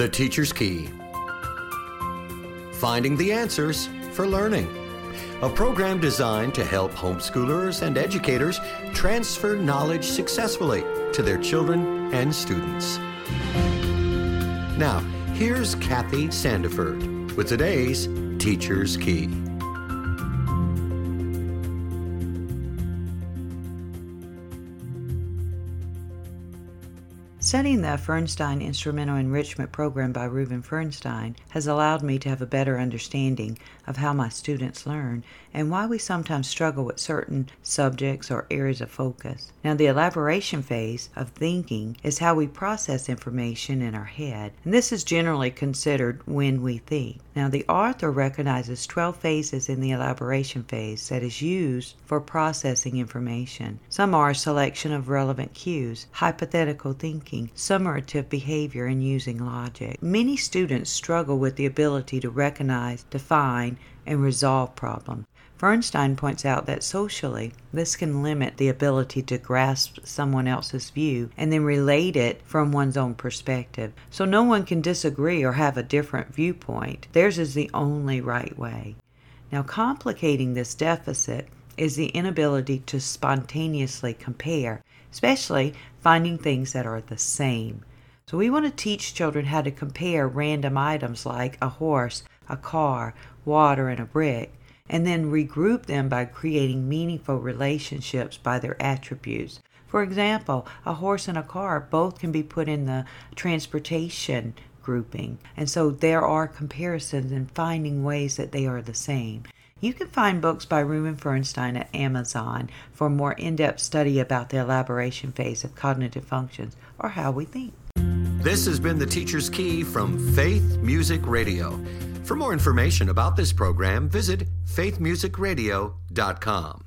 The Teacher's Key Finding the Answers for Learning. A program designed to help homeschoolers and educators transfer knowledge successfully to their children and students. Now, here's Kathy Sandiford with today's Teacher's Key. Studying the Feuerstein Instrumental Enrichment Program by Reuben Feuerstein has allowed me to have a better understanding of how my students learn and why we sometimes struggle with certain subjects or areas of focus. Now, the elaboration phase of thinking is how we process information in our head, and this is generally considered when we think. Now, the author recognizes 12 phases in the elaboration phase that is used for processing information. Some are selection of relevant cues, hypothetical thinking, summative behavior, and using logic. Many students struggle with the ability to recognize, define, and resolve problems. Feuerstein points out that socially, this can limit the ability to grasp someone else's view and then relate it from one's own perspective. So no one can disagree or have a different viewpoint. Theirs is the only right way. Now, complicating this deficit is the inability to spontaneously compare, especially finding things that are the same. So, we want to teach children how to compare random items like a horse, a car, water, and a brick and then regroup them by creating meaningful relationships by their attributes. For example, a horse and a car both can be put in the transportation grouping, and so there are comparisons and finding ways that they are the same. You can find books by Reuben Feuerstein at Amazon for a more in depth study about the elaboration phase of cognitive functions or how we think. This has been the Teacher's Key from Faith Music Radio. For more information about this program, visit faithmusicradio.com.